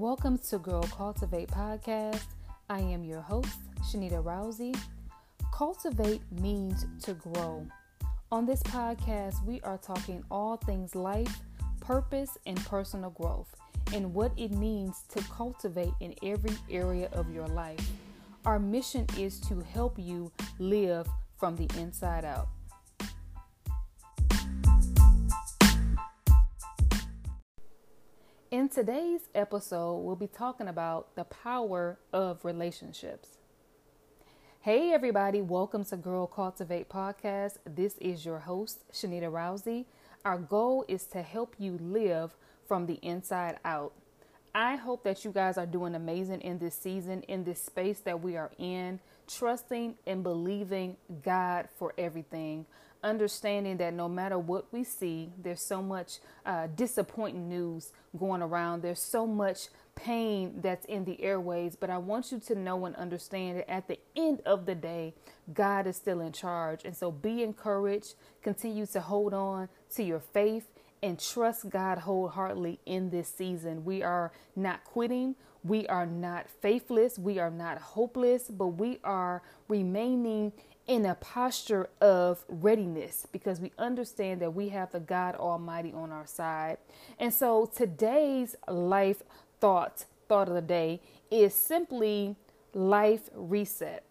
Welcome to Girl Cultivate Podcast. I am your host, Shanita Rousey. Cultivate means to grow. On this podcast, we are talking all things life, purpose, and personal growth, and what it means to cultivate in every area of your life. Our mission is to help you live from the inside out. In today's episode, we'll be talking about the power of relationships. Hey, everybody, welcome to Girl Cultivate Podcast. This is your host, Shanita Rousey. Our goal is to help you live from the inside out. I hope that you guys are doing amazing in this season, in this space that we are in, trusting and believing God for everything understanding that no matter what we see, there's so much uh, disappointing news going around. There's so much pain that's in the airways. But I want you to know and understand that at the end of the day, God is still in charge. And so be encouraged. Continue to hold on to your faith and trust God wholeheartedly in this season. We are not quitting. We are not faithless. We are not hopeless, but we are remaining in a posture of readiness because we understand that we have the God Almighty on our side. And so today's life thought, thought of the day, is simply life reset.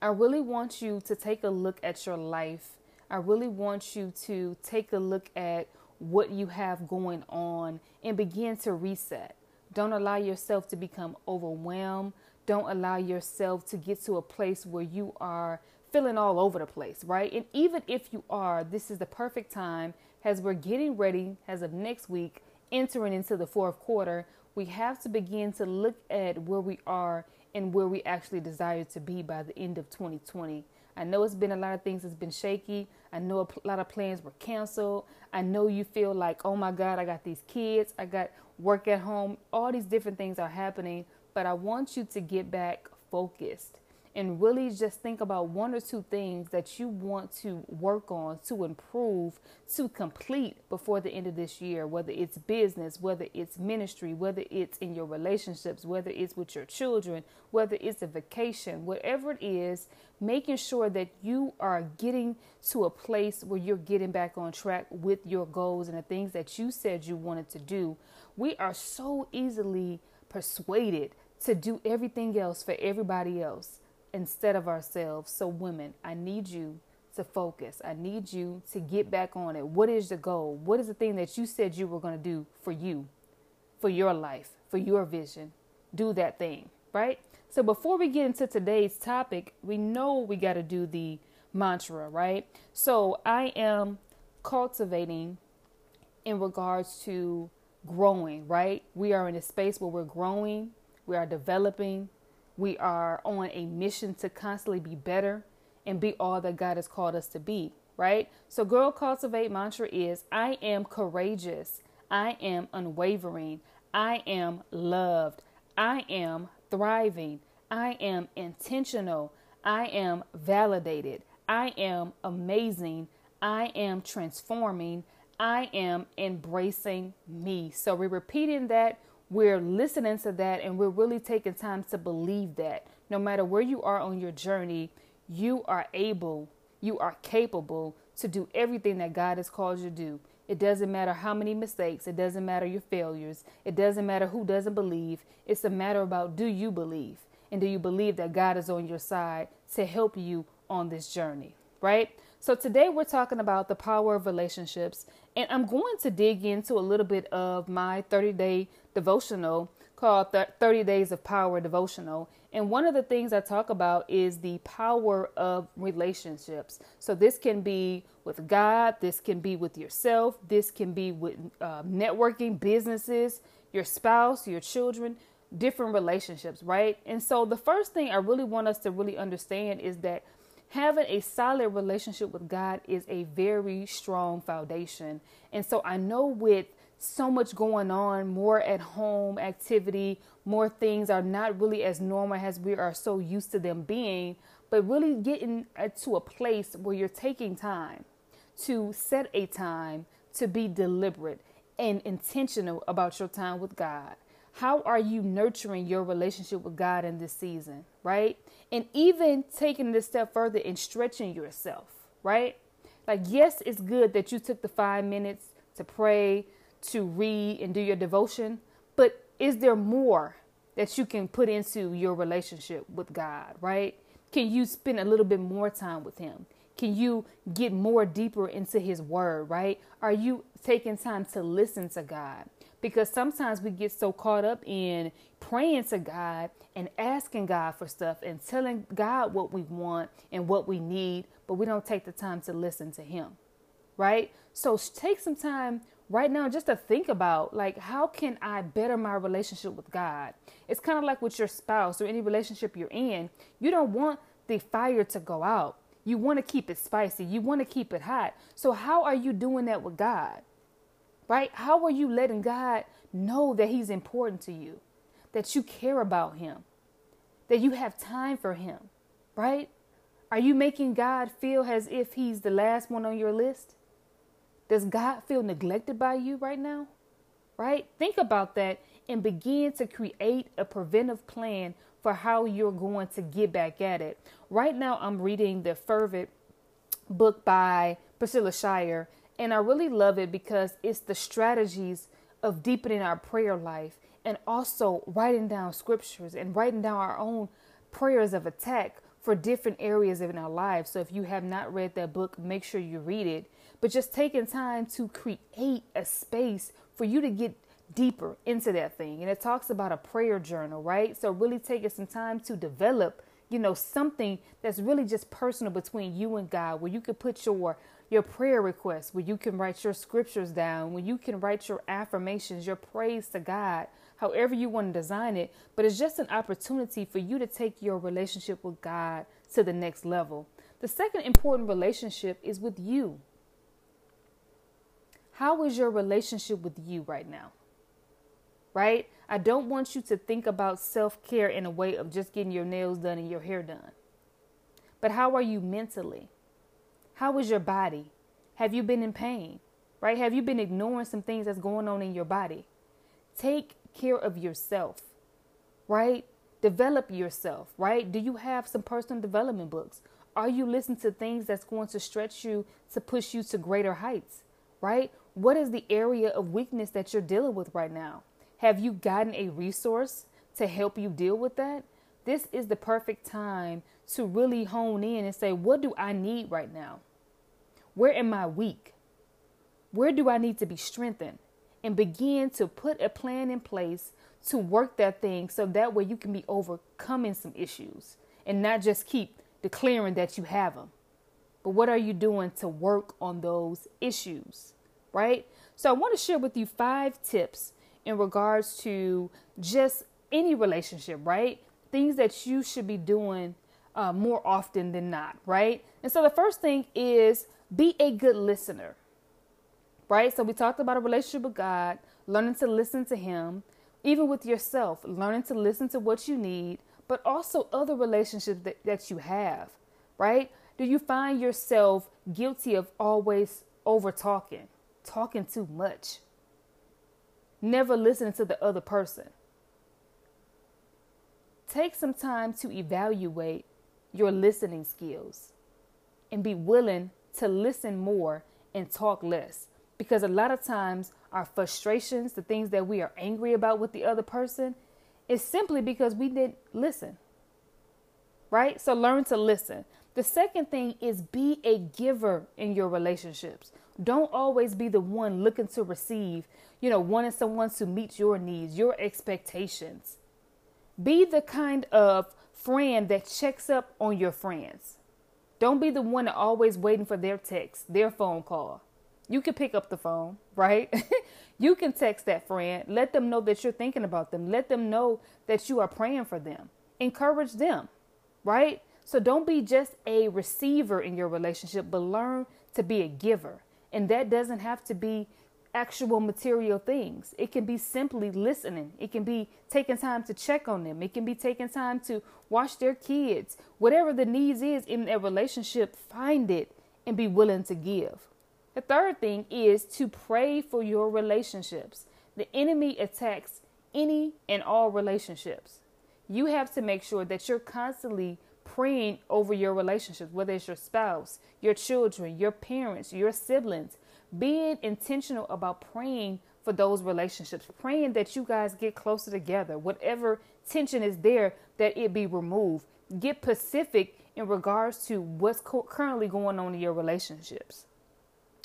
I really want you to take a look at your life. I really want you to take a look at what you have going on and begin to reset. Don't allow yourself to become overwhelmed. Don't allow yourself to get to a place where you are feeling all over the place, right? And even if you are, this is the perfect time as we're getting ready as of next week, entering into the fourth quarter. We have to begin to look at where we are and where we actually desire to be by the end of 2020. I know it's been a lot of things that's been shaky. I know a lot of plans were canceled. I know you feel like, oh my God, I got these kids, I got work at home, all these different things are happening but I want you to get back focused and really just think about one or two things that you want to work on to improve, to complete before the end of this year, whether it's business, whether it's ministry, whether it's in your relationships, whether it's with your children, whether it's a vacation, whatever it is, making sure that you are getting to a place where you're getting back on track with your goals and the things that you said you wanted to do. We are so easily persuaded to do everything else for everybody else instead of ourselves. So, women, I need you to focus. I need you to get back on it. What is the goal? What is the thing that you said you were going to do for you, for your life, for your vision? Do that thing, right? So, before we get into today's topic, we know we got to do the mantra, right? So, I am cultivating in regards to growing, right? We are in a space where we're growing we are developing. We are on a mission to constantly be better and be all that God has called us to be, right? So, Girl Cultivate mantra is I am courageous. I am unwavering. I am loved. I am thriving. I am intentional. I am validated. I am amazing. I am transforming. I am embracing me. So we're repeating that we're listening to that and we're really taking time to believe that no matter where you are on your journey, you are able, you are capable to do everything that God has called you to do. It doesn't matter how many mistakes, it doesn't matter your failures, it doesn't matter who doesn't believe. It's a matter about do you believe? And do you believe that God is on your side to help you on this journey, right? So today we're talking about the power of relationships, and I'm going to dig into a little bit of my 30 day devotional called 30 Days of Power Devotional. And one of the things I talk about is the power of relationships. So this can be with God, this can be with yourself, this can be with uh, networking, businesses, your spouse, your children, different relationships, right? And so the first thing I really want us to really understand is that having a solid relationship with God is a very strong foundation. And so I know with so much going on, more at home activity, more things are not really as normal as we are so used to them being, but really getting to a place where you're taking time to set a time to be deliberate and intentional about your time with God. How are you nurturing your relationship with God in this season, right? And even taking this step further and stretching yourself, right? Like, yes, it's good that you took the five minutes to pray, to read, and do your devotion, but is there more that you can put into your relationship with God, right? Can you spend a little bit more time with Him? Can you get more deeper into His Word, right? Are you taking time to listen to God? Because sometimes we get so caught up in praying to God and asking God for stuff and telling God what we want and what we need, but we don't take the time to listen to Him, right? So take some time right now just to think about like how can I better my relationship with God? It's kind of like with your spouse or any relationship you're in. You don't want the fire to go out. You want to keep it spicy. You want to keep it hot. So how are you doing that with God? Right? How are you letting God know that he's important to you? That you care about him? That you have time for him? Right? Are you making God feel as if he's the last one on your list? Does God feel neglected by you right now? Right? Think about that and begin to create a preventive plan for how you're going to get back at it. Right now, I'm reading the Fervent book by Priscilla Shirer, and I really love it because it's the strategies of deepening our prayer life and also writing down scriptures and writing down our own prayers of attack for different areas in our lives. So if you have not read that book, make sure you read it but just taking time to create a space for you to get deeper into that thing. And it talks about a prayer journal, right? So really taking some time to develop, you know, something that's really just personal between you and God, where you can put your your prayer requests, where you can write your scriptures down, where you can write your affirmations, your praise to God, however you want to design it. But it's just an opportunity for you to take your relationship with God to the next level. The second important relationship is with you. How is your relationship with you right now? Right? I don't want you to think about self care in a way of just getting your nails done and your hair done. But how are you mentally? How is your body? Have you been in pain? Right? Have you been ignoring some things that's going on in your body? Take care of yourself. Right? Develop yourself, right? Do you have some personal development books? Are you listening to things that's going to stretch you to push you to greater heights? Right? What is the area of weakness that you're dealing with right now? Have you gotten a resource to help you deal with that? This is the perfect time to really hone in and say, what do I need right now? Where am I weak? Where do I need to be strengthened? And begin to put a plan in place to work that thing so that way you can be overcoming some issues and not just keep declaring that you have them. But what are you doing to work on those issues? right? So I want to share with you five tips in regards to just any relationship, right? Things that you should be doing uh, more often than not, right? And so the first thing is be a good listener, right? So we talked about a relationship with God, learning to listen to Him, even with yourself, learning to listen to what you need, but also other relationships that, that you have, right? Do you find yourself guilty of always over talking? talking too much, never listening to the other person. Take some time to evaluate your listening skills and be willing to listen more and talk less. Because a lot of times, our frustrations, the things that we are angry about with the other person, is simply because we didn't listen. Right? So learn to listen. The second thing is be a giver in your relationships. Don't always be the one looking to receive, you know, wanting someone to meet your needs, your expectations. Be the kind of friend that checks up on your friends. Don't be the one always waiting for their text, their phone call. You can pick up the phone, right? you can text that friend. Let them know that you're thinking about them. Let them know that you are praying for them. Encourage them, right? So don't be just a receiver in your relationship, but learn to be a giver. And that doesn't have to be actual material things. It can be simply listening. It can be taking time to check on them. It can be taking time to watch their kids. Whatever the needs is in a relationship, find it and be willing to give. The third thing is to pray for your relationships. The enemy attacks any and all relationships, you have to make sure that you're constantly praying over your relationships, whether it's your spouse, your children, your parents, your siblings. Being intentional about praying for those relationships, praying that you guys get closer together, whatever tension is there, that it be removed. Get specific in regards to what's co- currently going on in your relationships,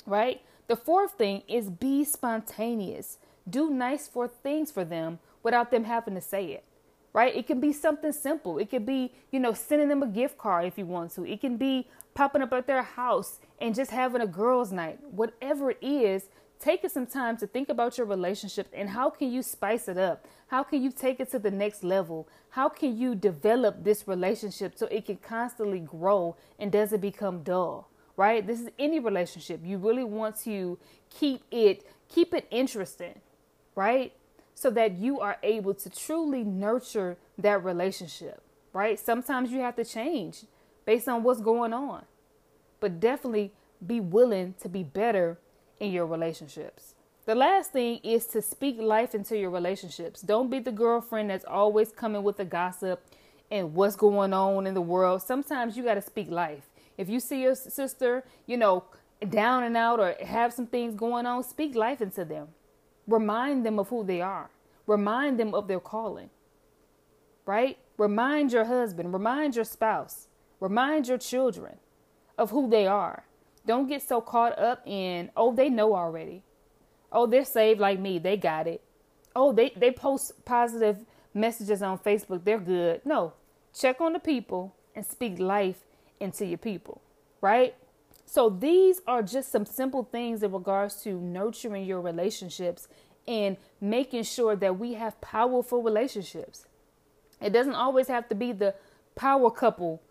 right? The fourth thing is be spontaneous. Do nice for things for them without them having to say it right? It can be something simple. It could be, you know, sending them a gift card if you want to. It can be popping up at their house and just having a girls' night. Whatever it is, taking some time to think about your relationship and how can you spice it up? How can you take it to the next level? How can you develop this relationship so it can constantly grow and doesn't become dull? Right? This is any relationship. You really want to keep it keep it interesting, right? So that you are able to truly nurture that relationship, right? Sometimes you have to change based on what's going on, but definitely be willing to be better in your relationships. The last thing is to speak life into your relationships. Don't be the girlfriend that's always coming with the gossip and what's going on in the world. Sometimes you got to speak life. If you see your sister, you know, down and out or have some things going on, speak life into them. Remind them of who they are. Remind them of their calling. Right? Remind your husband, remind your spouse, remind your children of who they are. Don't get so caught up in, oh, they know already. Oh, they're saved like me. They got it. Oh, they, they post positive messages on Facebook. They're good. No, check on the people and speak life into your people, right? So these are just some simple things in regards to nurturing your relationships and making sure that we have powerful relationships. It doesn't always have to be the power couple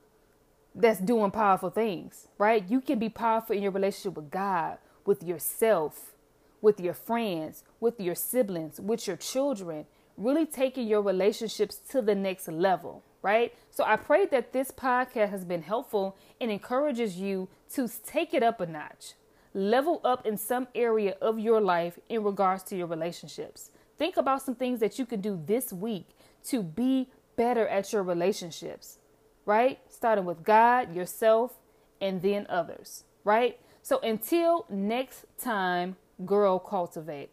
that's doing powerful things, right? You can be powerful in your relationship with God, with yourself, with your friends, with your siblings, with your children, really taking your relationships to the next level, right? So I pray that this podcast has been helpful and encourages you to take it up a notch. Level up in some area of your life in regards to your relationships. Think about some things that you can do this week to be better at your relationships, right? Starting with God, yourself, and then others, right? So until next time, girl, cultivate.